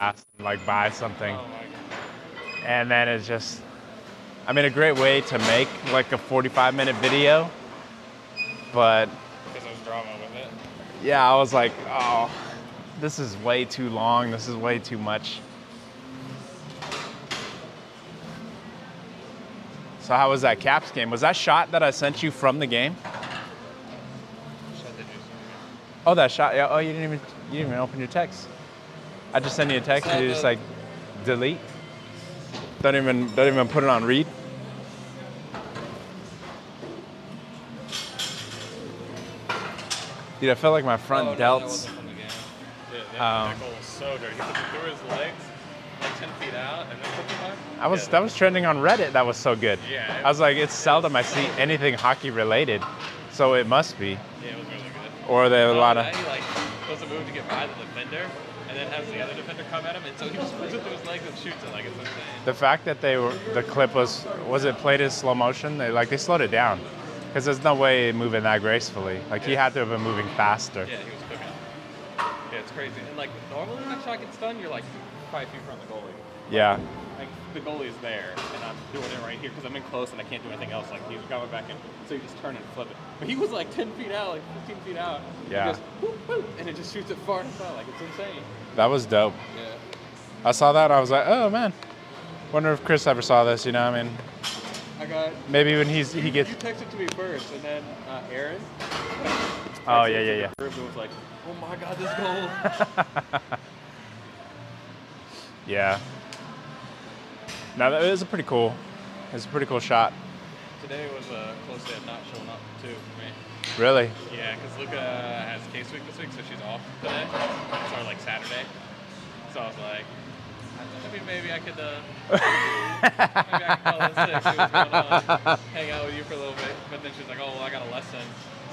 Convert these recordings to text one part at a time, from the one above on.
and like buy something. Oh. And then it's just, I mean, a great way to make like a 45 minute video. But Because there's drama with it. yeah, I was like, oh, this is way too long. This is way too much. So how was that Caps game? Was that shot that I sent you from the game? Shut the juice. Oh, that shot. Yeah. Oh, you didn't even you didn't even open your text. I just sent you a text and you just like delete. Don't even don't even put it on read. Dude, I felt like my front oh, no, delts. wasn't from the game. Dude, that, Um, was so dirty. He put it through his legs, like 10 feet out, and then put the puck. I was Yeah, that was trending on Reddit. That was so good. Yeah, it I was like, it's seldom I see anything hockey related, so it must be. Yeah, it was really good. Or there are a lot of. that, He like does a move to get by the defender, and then has the other defender come at him, and so he just puts it through his legs and shoots it like it's insane. The fact that they were the clip was was it played in slow motion? They like they slowed it down because there's no way moving that gracefully. Like he had to have been moving faster. Yeah, he was cooking. Yeah, it's crazy. And like normally when that shot gets done, you're like five feet from the goalie. Yeah. Like the goalie's there, and I'm doing it right here because I'm in close and I can't do anything else. Like he's coming back in, so you just turn and flip it. But he was like 10 feet out, like 15 feet out. He Yeah. goes, whoop, whoop, and it just shoots it far and far. Like it's insane. That was dope. Yeah. I saw that. I was like, oh man. Wonder if Chris ever saw this. You know, I mean, I got. maybe when he's he gets. You texted to me first, and then uh, Aaron. Oh yeah yeah yeah. and was like, "Oh my God, this goal!" Yeah. No, that was a pretty cool. It was a pretty cool shot. Today was a close day of not showing up too for me. Really. Yeah, because Luca has case week this week, so she's off today. It's our like Saturday. So I was like, I mean, maybe I could, uh, maybe I could call in sick, see what's going on, hang out with you for a little bit. But then she's like, oh, well, I got a lesson,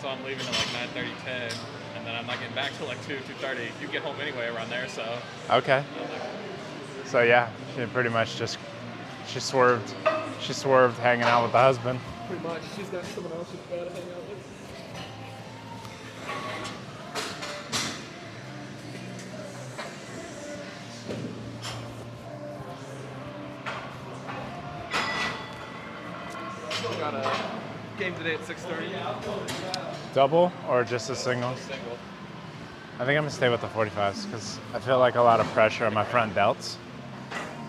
so I'm leaving at like 9:30, 10, and then I'm not getting back till like 2, 2:30. You get home anyway around there, so Okay. Like, So yeah, she pretty much just she swerved. She swerved hanging out with the husband. pretty much. She's got someone else she's got to hang out with. Today at 6:30. Double or just a single? Single. I think I'm gonna stay with the 45s because I feel like a lot of pressure on my front delts.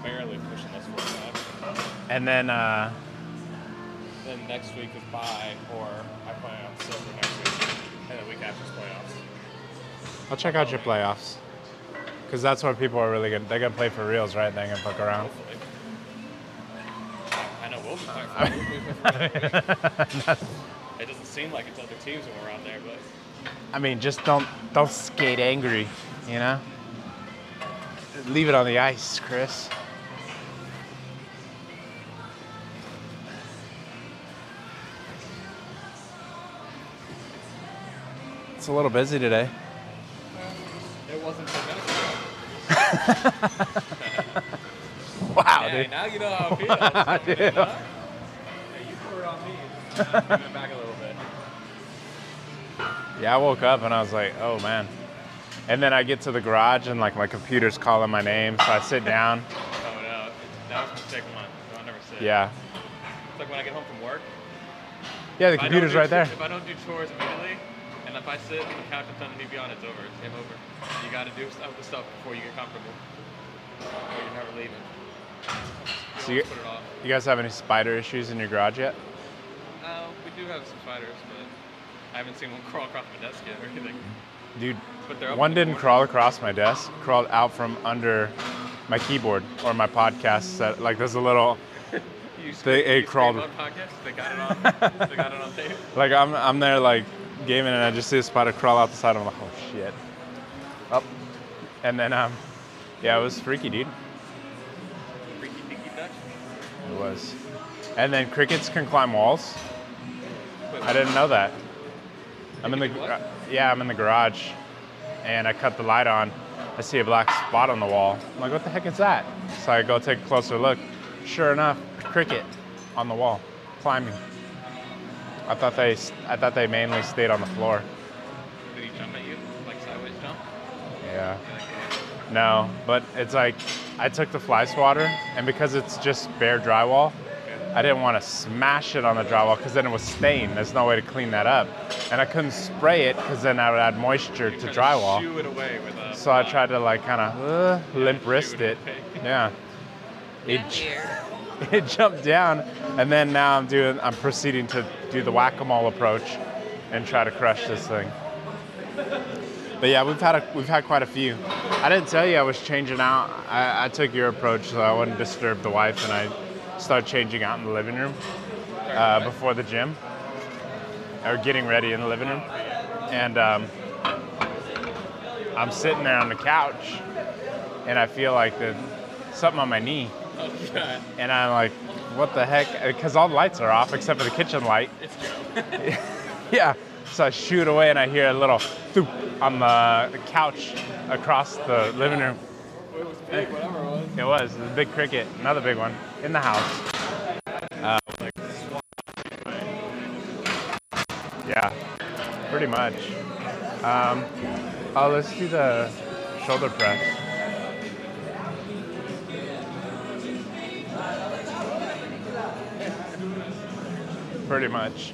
Barely pushing this 45. And then uh, Then next week is bye, or I plan on silver next week, and the week after is playoffs. I'll check out your playoffs because that's where people are really gonna. They're gonna play for reals, right? They're gonna fuck around. Hopefully. I know we'll be playing for It doesn't seem like it's other teams when we're out there, but I mean, just don't don't skate angry, you know. Leave it on the ice, Chris. It's a little busy today. it wasn't 10 minutes. Wow, Hey, dude. now you know how I feel. Yeah, I woke up and I was like, oh man. And then I get to the garage and like my computer's calling my name, so I sit down. Oh no, that was mistake one. I'll never sit. Yeah. It's like when I get home from work. Yeah, the computer's right there. If I don't do chores immediately, and if I sit on the couch and turn the TV on, it's over. It's game over. You got to do stuff the stuff before you get comfortable. Or you're never leaving. You So you, put it off. you guys have any spider issues in your garage yet? Do have some spiders, but I haven't seen one crawl across my desk yet or anything. Dude, But they're up one didn't corner. crawl across my desk, crawled out from under my keyboard or my podcast set. Like there's a little, You They- it crawled- on podcast. They got it on. they got it on tape. like I'm, I'm there like gaming and I just see a spider crawl out the side. I'm like, oh shit. Up. And then, um, yeah, it was freaky, dude. Freaky deaky Dutch. It was. And then crickets can climb walls. I didn't know that. I'm in the yeah, I'm in the garage, and I cut the light on. I see a black spot on the wall. I'm like, what the heck is that? So I go take a closer look. Sure enough, cricket on the wall, climbing. I thought they, I thought they mainly stayed on the floor. Did he jump at you? Like sideways jump? Yeah. No, but it's like I took the fly swatter, and because it's just bare drywall, I didn't want to smash it on the drywall because then it was stained. There's no way to clean that up, and I couldn't spray it because then I would add moisture to drywall. Shoo it away with a. So I tried to like kind of uh, limp wrist it it. away. Yeah. It, it jumped down, and then now I'm doing. I'm proceeding to do the whack-a-mole approach, and try to crush this thing. But yeah, we've had a, we've had quite a few. I didn't tell you I was changing out. I, I took your approach so I wouldn't disturb the wife, and I started changing out in the living room uh, before the gym, or getting ready in the living room, and um, I'm sitting there on the couch, and I feel like the something on my knee, Oh, and I'm like, what the heck? Because all the lights are off except for the kitchen light. It's Yeah. So I shoot away and I hear a little thoop on the couch across the living room. It was big, whatever it was. It was, it was a big cricket, another big one in the house. Uh, yeah, pretty much. Um, oh, let's do the shoulder press. Pretty much.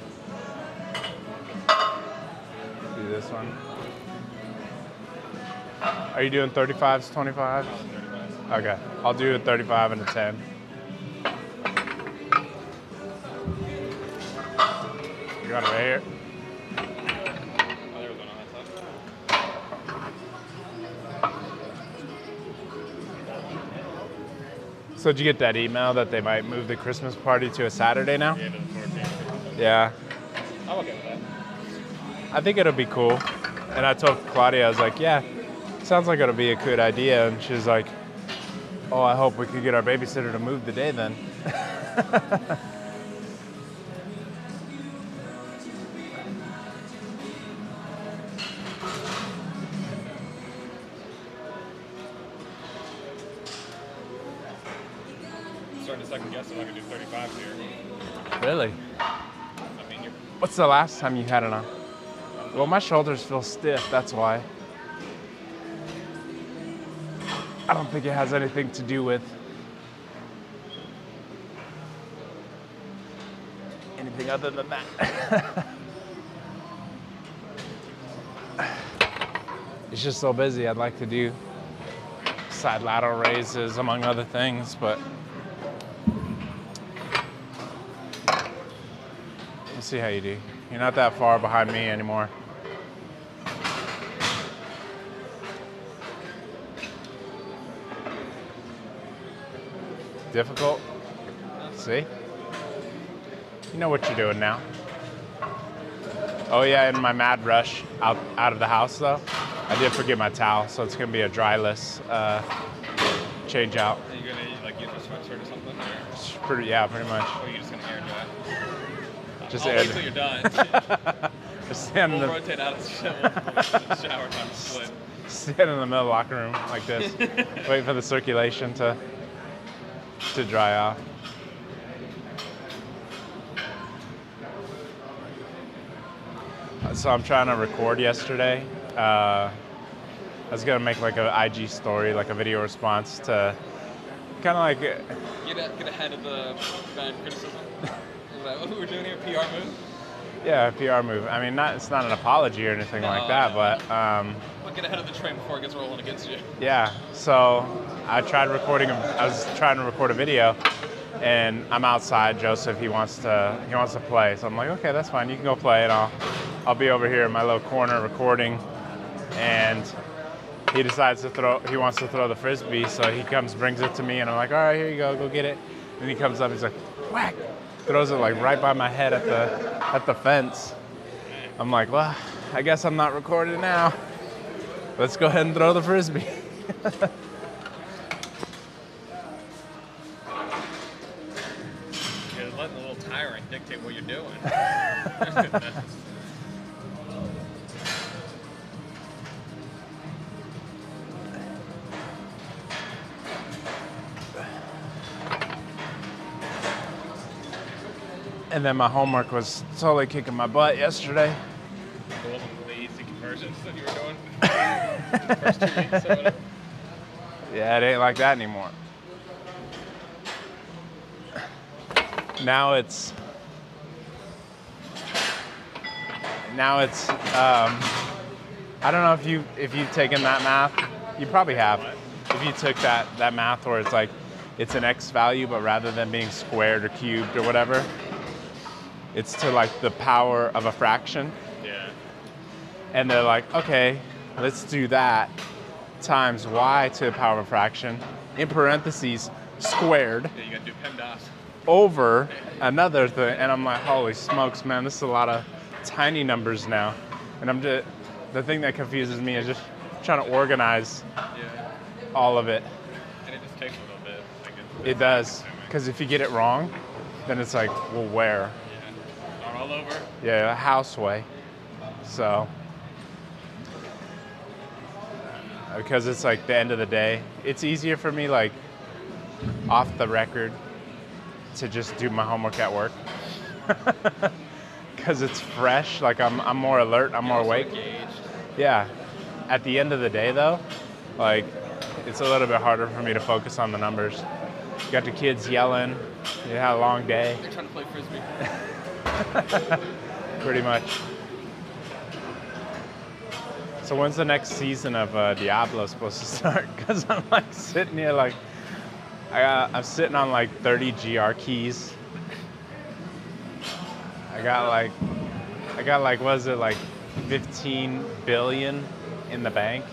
Do this one. Are you doing 35s, 25s? Okay, I'll do a 35 and a 10. You got it right here. There was one on that side. So did you get that email that they might move the Christmas party to a Saturday now? Yeah, to the 14th. Yeah, I'm okay with that. I think it'll be cool. And I told Claudia, I was like, yeah, sounds like it'll be a good idea. And she's like, oh, I hope we could get our babysitter to move the day then. I'm starting to second guess if I can do 35 here. Really? I mean, you're What's the last time you had it on? Well, my shoulders feel stiff, that's why. I don't think it has anything to do with anything other than that. it's just so busy. I'd like to do side lateral raises, among other things, but we'll see how you do. You're not that far behind me anymore. Difficult? See? You know what you're doing now. Oh yeah, in my mad rush out out of the house though, I did forget my towel, so it's gonna be a dryless uh, change out. Are you gonna like use a sweatshirt or something, or, pretty, yeah, pretty much. or are you just gonna air dry? Just I'll air wait till you're done. Just stand in we'll the rotate out of the shower, we'll wait till the shower time split. stand in the middle of the locker room like this, wait for the circulation to to dry off. So I'm trying to record yesterday. Uh, I was gonna make like an IG story, like a video response to kind of like Get, a, get ahead of the bad criticism. Is that what we're doing here? PR move? Yeah, a PR move. I mean, not it's not an apology or anything like that, no. but um, Well, get ahead of the train before it gets rolling against you. Yeah. So I tried recording. A, I was trying to record a video, and I'm outside. Joseph, he wants to he wants to play. So I'm like, okay, that's fine. You can go play, and I'll I'll be over here in my little corner recording. And he decides to throw. He wants to throw the frisbee, so he comes, brings it to me, and I'm like, all right, here you go, go get it. And he comes up, he's like, whack, throws it like right by my head at the at the fence. I'm like, well, I guess I'm not recording now. Let's go ahead and throw the frisbee. And then my homework was totally kicking my butt yesterday. It wasn't the easy conversions that you were doing. First two weeks or whatever. Yeah, it ain't like that anymore. Now it's now it's um, I don't know if you if you've taken that math. You probably have. If you took that that math where it's like it's an x value, but rather than being squared or cubed or whatever, it's to like the power of a fraction. Yeah. And they're like, okay, let's do that times y to the power of a fraction in parentheses squared Yeah, you gotta do PEMDAS. over another thing. And I'm like, holy smokes, man, this is a lot of tiny numbers now. And I'm just, the thing that confuses me is just trying to organize Yeah. all of it. And it just takes a little bit. Like it, It does. Because if you get it wrong, then it's like, well, where? Yeah. All over. Yeah, a house way. So, because it's like the end of the day, it's easier for me, like, off the record, to just do my homework at work. Because it's fresh, like, I'm, I'm more alert, I'm more awake. Engaged. Yeah. At the end of the day, though, like, it's a little bit harder for me to focus on the numbers. Got the kids yelling, you had a long day. They're trying to play frisbee. pretty much. So when's the next season of uh, Diablo supposed to start? Because I'm like sitting here like I got, I'm sitting on like 30 GR keys. I got like I got like was it like 15 billion in the bank.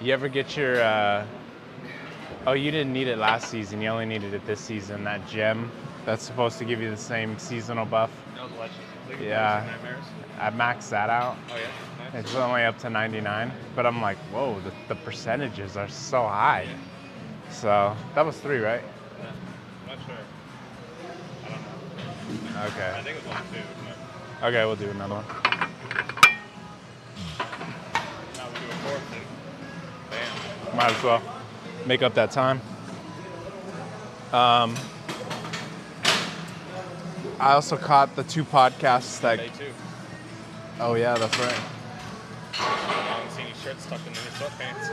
You ever get your uh, Oh, you didn't need it last season. You only needed it this season. That gem that's supposed to give you the same seasonal buff. That was Legends. Yeah. I maxed that out. Oh yeah. Nice. It's only up to 99, but I'm like, whoa, the, the percentages are so high. So that was three, right? Yeah. I'm not sure. I don't know. Okay. I think it was only two. But Okay, we'll do another one. now we do a fourth. Might as well make up that time. Um, I also caught the two podcasts that. Oh yeah, that's right. Long seen his shirt stuck in his sweatpants.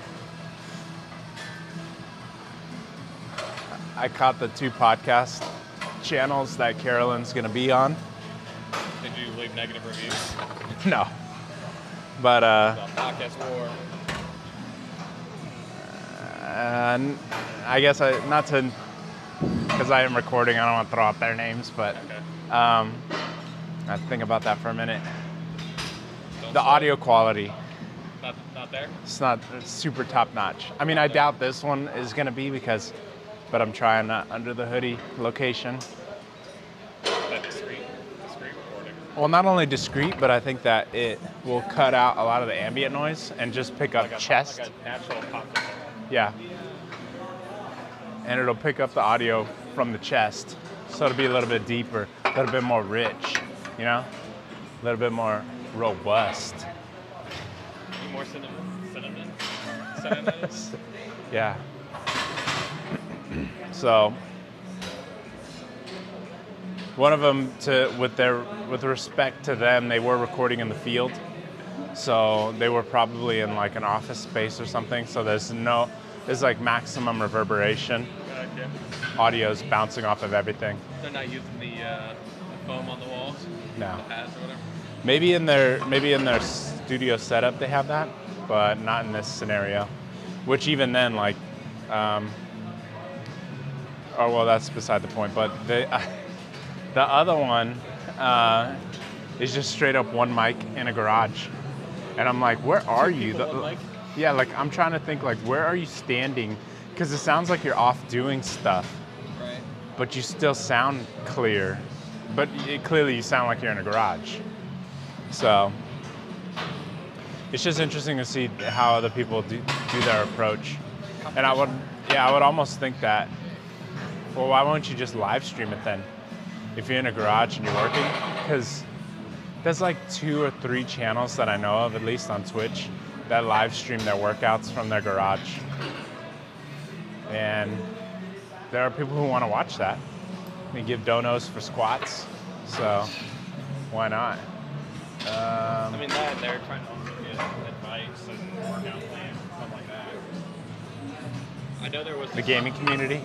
I caught the two podcast channels that Carolyn's gonna be on. Did you leave negative reviews? No, but uh, podcast war. And I guess I not to because I am recording. I don't want to throw out their names, but Okay. um, I think about that for a minute. Don't The audio quality, Not, not there. it's not it's super top notch. I mean, I doubt this one is gonna be because, but I'm trying uh, under the hoodie location. Discreet, discreet. Well, not only discreet, but I think that it will cut out a lot of the ambient noise and just pick up Like a, chest. Like a natural pop. Yeah. And it'll pick up the audio from the chest. So it'll be a little bit deeper, a little bit more rich, you know? A little bit more robust. More cinnamon? Cinnamon? Synonyms? Yeah. So one of them to with their with respect to them, they were recording in the field. So they were probably in like an office space or something. So there's no there's like maximum reverberation. Okay. Audio's bouncing off of everything. They're not using the, uh, the foam on the walls? No. The pads or whatever? Maybe in their maybe in their studio setup they have that, but not in this scenario. Which even then, like, um, oh well, that's beside the point. But the the other one uh, is just straight up one mic in a garage, and I'm like, where are you? The- Yeah, like I'm trying to think, like, where are you standing? Because it sounds like you're off doing stuff Right. but you still sound clear. But it, clearly, you sound like you're in a garage. So it's just interesting to see how other people do, do their approach. And I would, yeah, I would almost think that. Well, why won't you just live stream it then? If you're in a garage and you're working, because there's like two or three channels that I know of, at least on Twitch, that live stream their workouts from their garage. And there are people who want to watch that. We give donos for squats, so why not? I Um, mean, that they're trying to also get advice and workout plans and stuff like that. I know there was the gaming community.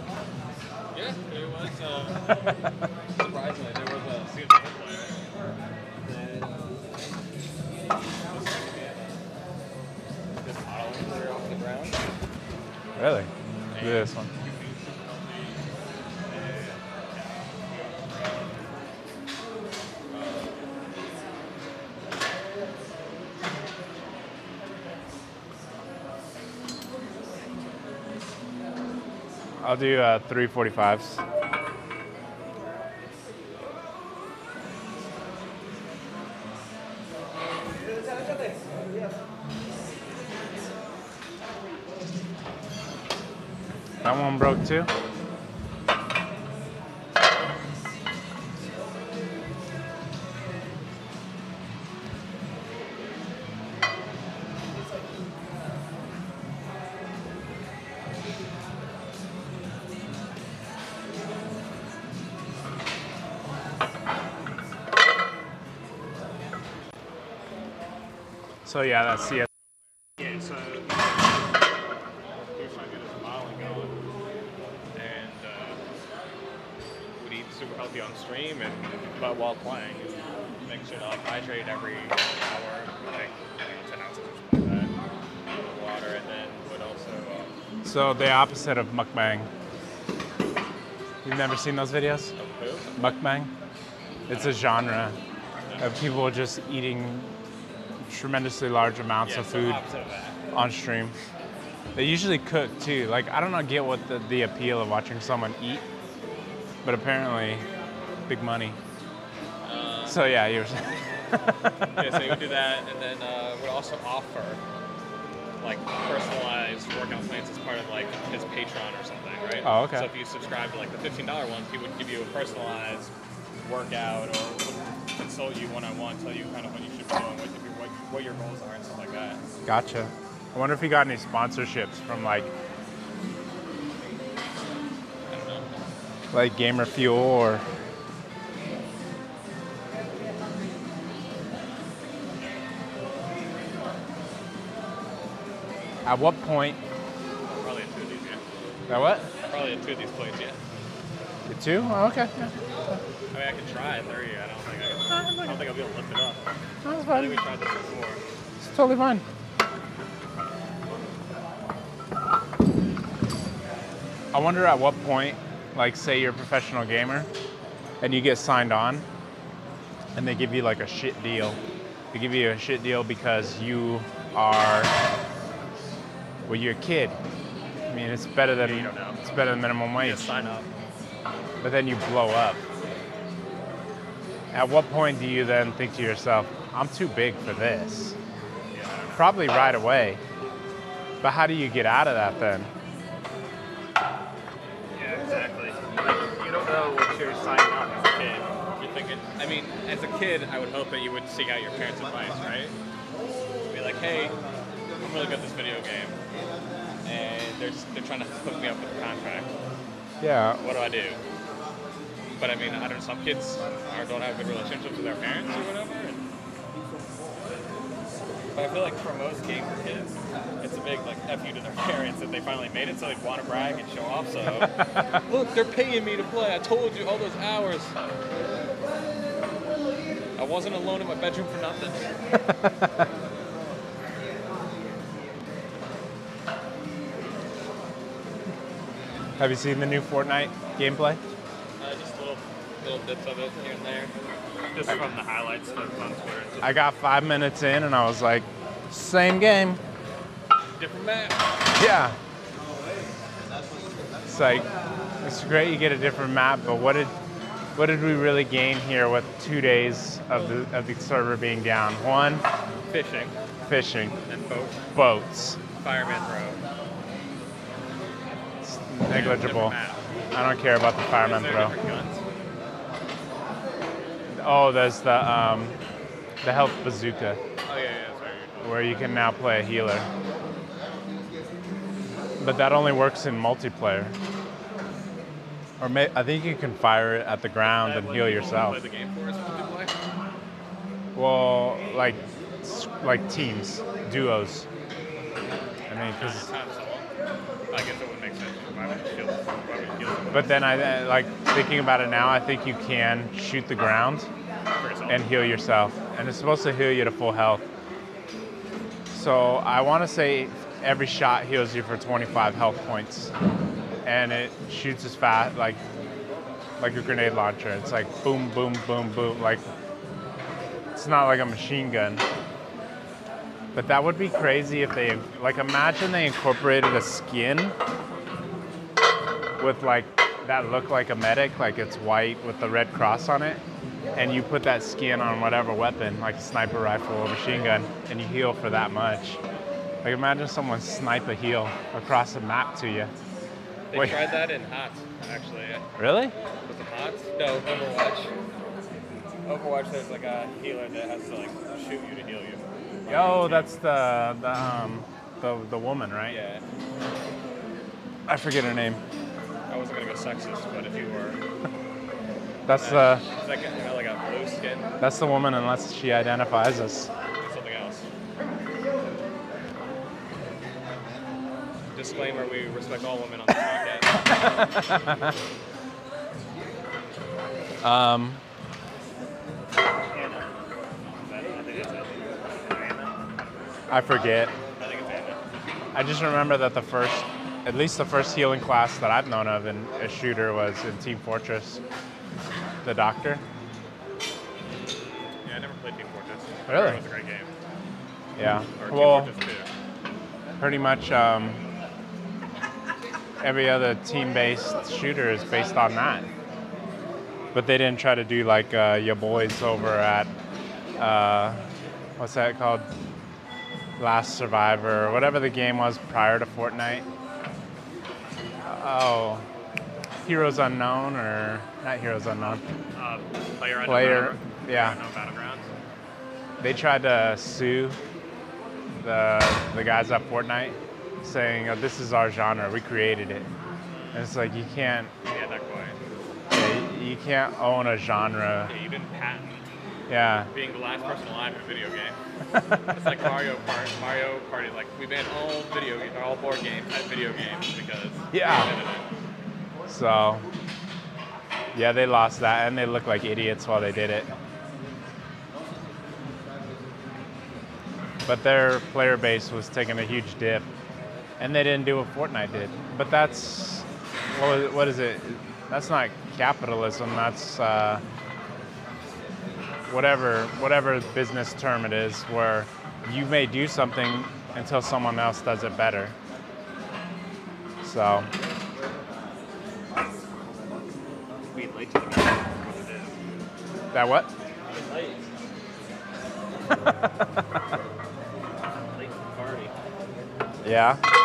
Yeah, there was. Uh, surprisingly, there was a CS:GO player that uh, this model clear off the ground. Really? This one. I'll do uh, 345s. Too? So yeah, that's CS. Sure to like hydrate every hour, like you know, ten ounces or something like that, water, and then would also uh, So the opposite of mukbang. You've never seen those videos? Mukbang. It's a genre of people just eating tremendously large amounts Yeah, of food of on stream. They usually cook too. Like I don't know, get what the, the appeal of watching someone eat, but apparently, big money. So yeah, you were yeah, so he would do that, and then uh, would also offer like personalized workout plans as part of like his Patreon or something, right? Oh, okay. So if you subscribe to like the fifteen dollar ones, he would give you a personalized workout or consult you one on one, tell you kind of what you should be doing, what, your- what, what your goals are, and stuff like that. Gotcha. I wonder if he got any sponsorships from like I don't know. like Gamer Fuel or. At what point? Probably a two of these, yeah. At what? Probably a two of these plates, yeah. The two? Oh, okay. Yeah. I mean, I could try a three. I don't think I, uh, can, I don't think I'll be able to lift it up. That's I think we tried this before. It's totally fine. I wonder at what point, like, say you're a professional gamer and you get signed on and they give you like a shit deal. They give you a shit deal because you are, well, you're a kid. I mean, it's better than you don't know. it's better than minimum wage. Just sign up. but then you blow up. At what point do you then think to yourself, I'm too big for this? Yeah, I don't know. Probably right away. But how do you get out of that then? Yeah, exactly. Like, you don't know what you're signing up as a kid. You're thinking, I mean, as a kid, I would hope that you would seek out your parents' advice, right? Be like, hey, I'm really good at this video game, they're, they're trying to hook me up with a contract. Yeah. What do I do? But I mean, I don't know, some kids are, don't have good relationships with their parents or whatever. And, but I feel like for most gamer kids, it's a big like F you to their parents that they finally made it, so they want to brag and show off. So, look, they're paying me to play. I told you all those hours. I wasn't alone in my bedroom for nothing. Have you seen the new Fortnite gameplay? Uh, just little little bits of it here and there, just from the highlights on Twitter. Just I got five minutes in and I was like, same game. different map. Yeah. It's like, it's great you get a different map, but what did what did we really gain here with two days of the of the server being down? One, Fishing fishing, and boat. boats. Fireman throw. Negligible. I don't care about the fireman throw. Oh, there's the um, the health bazooka Oh yeah, yeah, sorry. where you can now play a healer. But that only works in multiplayer. Or may, I think you can fire it at the ground and heal yourself. Play the game for us. Well, like like teams, duos. I mean, Not, 'cause- not solo. I guess it would make would you heal? Would you but then I I- like thinking about it now. I think you can shoot the ground and heal yourself, and it's supposed to heal you to full health. So I want to say every shot heals you for 25 health points, and it shoots as fast like like a grenade launcher. It's like boom, boom, boom, boom. Like it's not like a machine gun. But that would be crazy if they like imagine they incorporated a skin with like that look like a medic, like it's white with the red cross on it, and you put that skin on whatever weapon, like a sniper rifle or machine gun, and you heal for that much. Like imagine someone snipe a heal across a map to you. They Wait. tried that in HOTS, actually. Really? Was it HOTS? No, Overwatch. Overwatch, there's like a healer that has to like shoot you to heal you. Oh, that's the the um the the woman, right? Yeah. I forget her name. I wasn't gonna go sexist, but if you were, That's the She's like, you know, like a blue skin, that's the woman unless she identifies as. something else. Disclaimer: We respect all women on this podcast. Um, Ana. I think it's Ana. I forget. I think it's Ana. I just remember that the first, at least the first healing class that I've known of in a shooter was in Team Fortress. The Doctor. Yeah, I never played Team Fortress. Really? It was a great game. Yeah. Or Well, Fortress 2. pretty much um, every other team-based shooter is based on that. But they didn't try to do like uh, your boys over at uh, what's that called? Last Survivor, or whatever the game was prior to Fortnite. Oh, Heroes Unknown or not Heroes Unknown? Uh, player unknown Player, yeah. Battlegrounds. They tried to sue the the guys at Fortnite, saying oh, this is our genre, we created it. And it's like you can't Yeah, not quite. yeah, you- you can't own a genre. Yeah, you patent Yeah. being the last person alive in a video game. It's like Mario Party. Mario Party. Like we banned all video, games, all board games at video games because Yeah. we invented it. So yeah, they lost that and they looked like idiots while they did it. But their player base was taking a huge dip, and they didn't do what Fortnite did. But that's what is, what is it? That's not capitalism. That's uh, whatever whatever business term it is, where you may do something until someone else does it better. So. Being what? to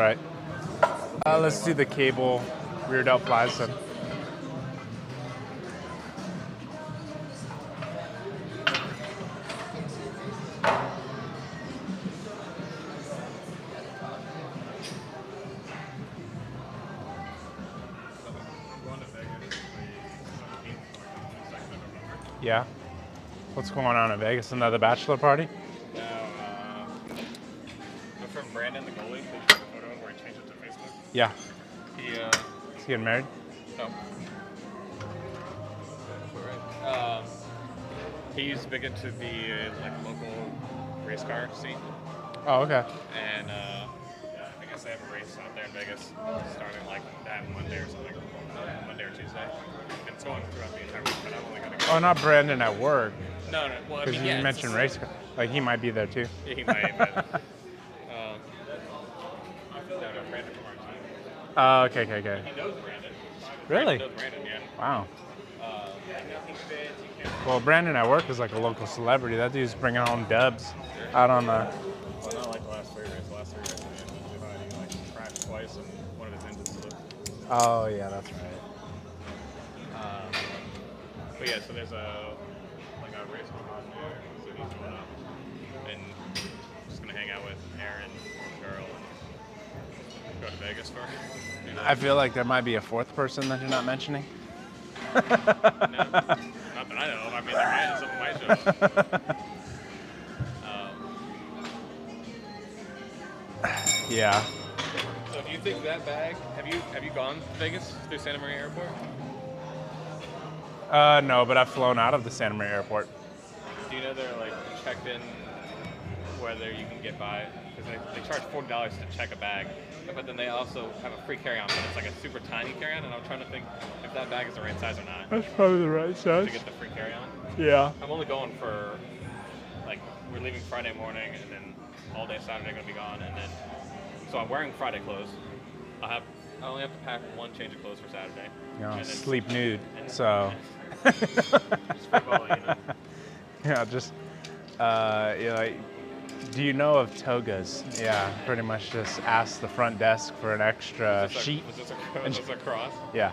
right. Uh, let's do the cable rear delt flies then. Going to Vegas the 17th, 22nd of November. Yeah. What's going on in Vegas? Another bachelor party? Yeah. He, uh, He's getting married. no. Um, he's big into the uh, like local race car scene, Oh, okay. and uh, I guess they have a race out there in Vegas starting like that Monday or something, uh, Monday or Tuesday. And it's going throughout the entire week, but I'm only gonna go. Oh, not Brandon at work, No, no. Well, I because mean, you yeah, mentioned race car. Like he might be there too. Yeah, he might, but um, no, no, Brandon from our team. Oh, okay, okay, okay. He knows Brandon. Really? Knows Brandon, yeah. Wow. Uh, nothing fits. You can't. Well, Brandon at work is like a local celebrity. That dude's bringing home dubs out on the. Well, not like the last three races. The last three races, he like crashed twice and one of his engines blew. Oh yeah, that's right. Um, But yeah, so there's a like a race going on there, so he's going up, go to Vegas for. You know? I feel like there might be a fourth person that you're not mentioning. no, not that I know. of. I mean, there might someone might show. Um, Yeah. so do you think that bag? Have you have you gone to Vegas through Santa Maria Airport? Uh, no, but I've flown out of the Santa Maria airport. Do you know they're like checked in whether you can get by? Because they, they charge forty dollars to check a bag, but then they also have a free carry-on, but it's like a super tiny carry-on, and I'm trying to think if that bag is the right size or not That's probably the right size. to size. get the free carry-on. Yeah. I'm only going for like we're leaving Friday morning, and then all day Saturday gonna be gone, and then so I'm wearing Friday clothes. I have I only have to pack one change of clothes for Saturday. You know, and then- sleep nude. and- So. football, you know. Yeah, just uh, you know, like, do you know of togas? Yeah, pretty much just ask the front desk for an extra Was this a- sheet. Was this a, was this a cross? Yeah.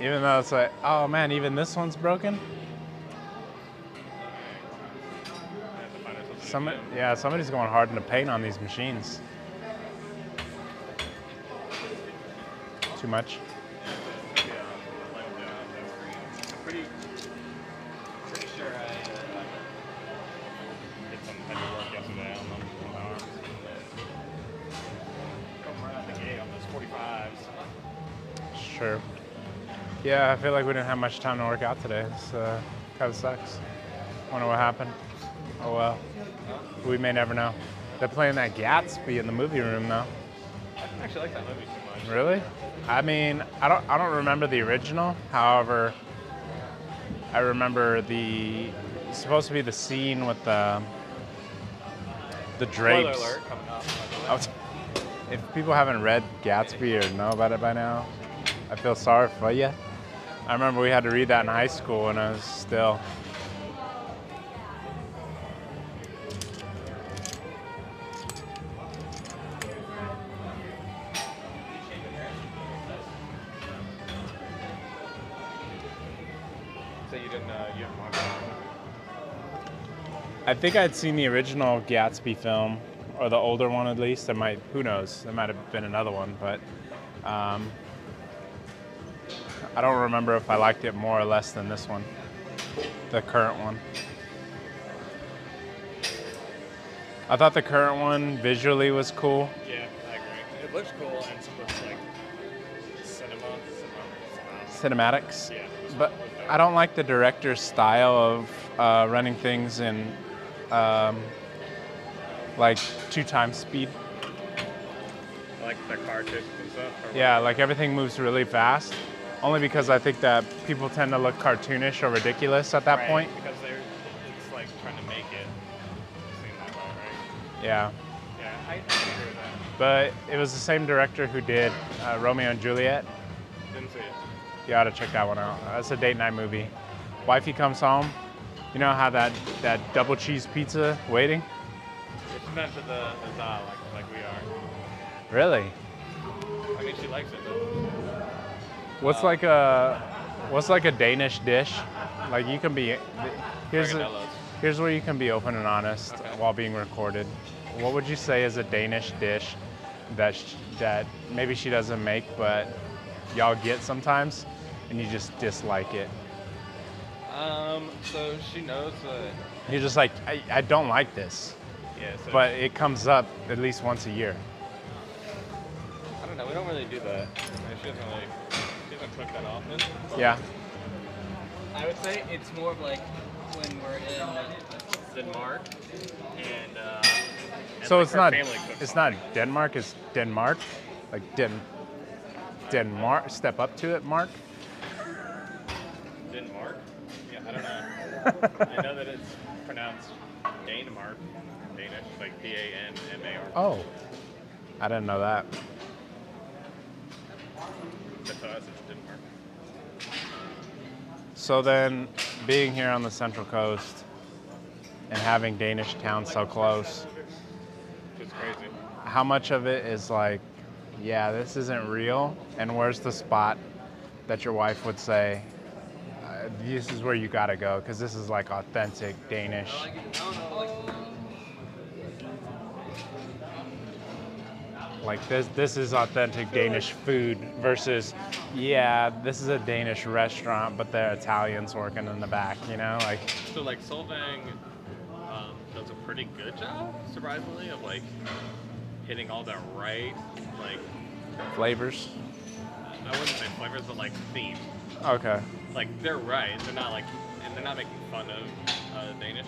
Even though it's like, oh man, even this one's broken. I have to find ourselves a new Some, yeah, somebody's going hard into paint on these machines. Too much. Yeah, I feel like we didn't have much time to work out today. It's uh, kind of sucks. Wonder what happened. Oh well. We may never know. They're playing that Gatsby in the movie room though. I didn't actually like that movie too much. Really? I mean, I don't I don't remember the original. However, I remember the supposed to be the scene with the the drapes. Spoiler alert coming up. Was- If people haven't read Gatsby or know about it by now, I feel sorry for you. I remember we had to read that in high school when I was still. So you didn't, uh, you didn't watch that movie? I think I'd seen the original Gatsby film, or the older one at least. There might, who knows? There might have been another one, but um, I don't remember if I liked it more or less than this one, the current one. I thought the current one visually was cool. Yeah, I agree. It looks cool and it's like cinema, cinema, cinematics. Yeah. But I don't like the director's style of uh, running things in um, like two times speed. I like the car chases and stuff. Yeah, like everything moves really fast. Only because I think that people tend to look cartoonish or ridiculous at that Right, point. Because they're, it's like trying to make it seem that way, right? Yeah. Yeah, I, I agree with that. But it was the same director who did uh, Romeo and Juliet. Didn't see it. You ought to check that one out. That's a date night movie. Wifey comes home. You know how that, that double cheese pizza waiting? It's meant for the, za like, like we are. Really? I mean, she likes it, but What's like a what's like a Danish dish? Like you can be here's a, here's where you can be open and honest Okay. while being recorded. What would you say is a Danish dish that sh- that maybe she doesn't make but y'all get sometimes and you just dislike it? Um, so she knows that. You're just like I, I don't like this, Yeah, so but it comes up at least once a year. I don't know. We don't really do that. I mean, she doesn't really. She doesn't cook that often. but Yeah. I would say it's more of like when we're in Denmark, and. Uh, and, So like, it's not cooks it's a not. Denmark, it's Denmark. Like Den Denmark. Step up to it, Mark. Denmark? Yeah, I don't know. I know that it's pronounced Danemark Danish, like D A N M A R. Oh, I didn't know that. But to us, it's Denmark. So then, being here on the Central Coast and having Danish town so close, It's crazy. how much of it is like, yeah, this isn't real, and where's the spot that your wife would say, uh, "This is where you gotta go," because this is like authentic Danish. Like this, this is authentic Danish food versus, yeah, this is a Danish restaurant, but there are Italians working in the back. You know, like So like Solvang um, does a pretty good job, surprisingly, of like hitting all the right like flavors. I wouldn't say flavors, but like themes. Okay. Like they're right. They're not like and they're not making fun of uh, Danish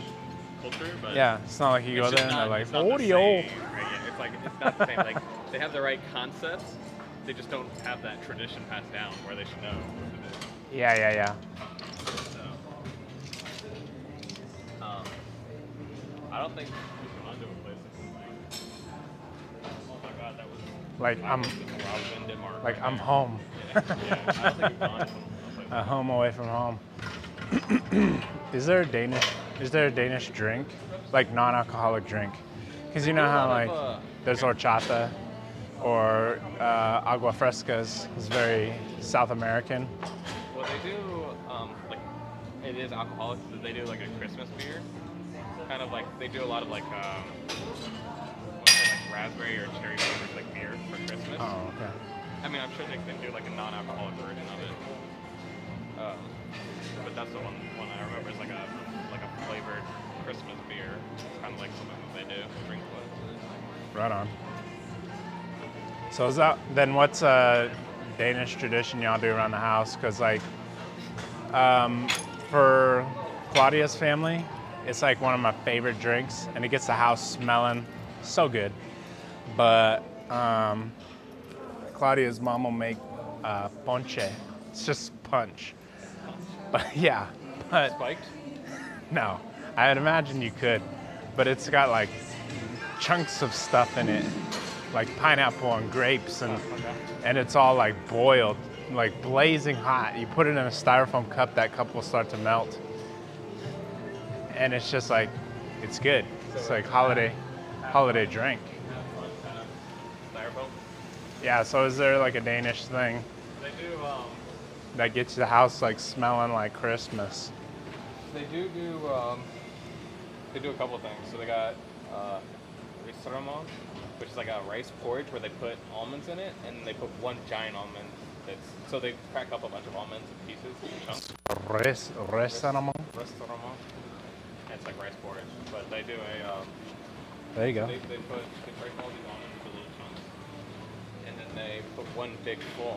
culture, but Yeah, it's not like you go there and they're like, not the right? Yeah, it's like it's not the same. Like they have the right concepts. They just don't have that tradition passed down where they should know what it is. Yeah, yeah, yeah. So, um, I don't think we've gone to a place that's like, oh my god, that was. Like I I'm, was in- I was in Denmark. like right I'm there. home. Yeah, yeah. I don't think we've gone to a home away from home. is there a Danish? Is there a Danish drink, like non-alcoholic drink? Because you know how like there's horchata or uh, agua frescas is very South American. Well, they do, um, like, it is alcoholic, but they do like a Christmas beer. Kind of like, they do a lot of like, um, what's it, like raspberry or cherry flavored like beer for Christmas. Oh, okay. I mean, I'm sure they can do like a non-alcoholic version of it. Um, but that's the one, one I remember is like a, like a flavored Christmas beer. It's kind of like something that they do. Drink with. Right on. So is that then? What's a Danish tradition y'all do around the house? Because like, um, for Claudia's family, it's like one of my favorite drinks, and it gets the house smelling so good. But um, Claudia's mom will make uh, ponche. It's just punch. But yeah, but Spiked? no, I'd imagine you could, but it's got like chunks of stuff in it, like pineapple and grapes, and and it's all like boiled, like blazing hot. You put it in a styrofoam cup, that cup will start to melt, and it's just like, it's good. It's like holiday, holiday drink. Yeah. So is there like a Danish thing They do, um, that gets the house like smelling like Christmas? They do do um, they do a couple things. So they got uh, which is like a rice porridge where they put almonds in it, and they put one giant almond. That's so they crack up a bunch of almonds in pieces, in chunks. Res, resanamon? Risotto. It's like rice porridge, but they do a um, There you go. they, they put they break all these almonds into little chunks, and then they put one big bowl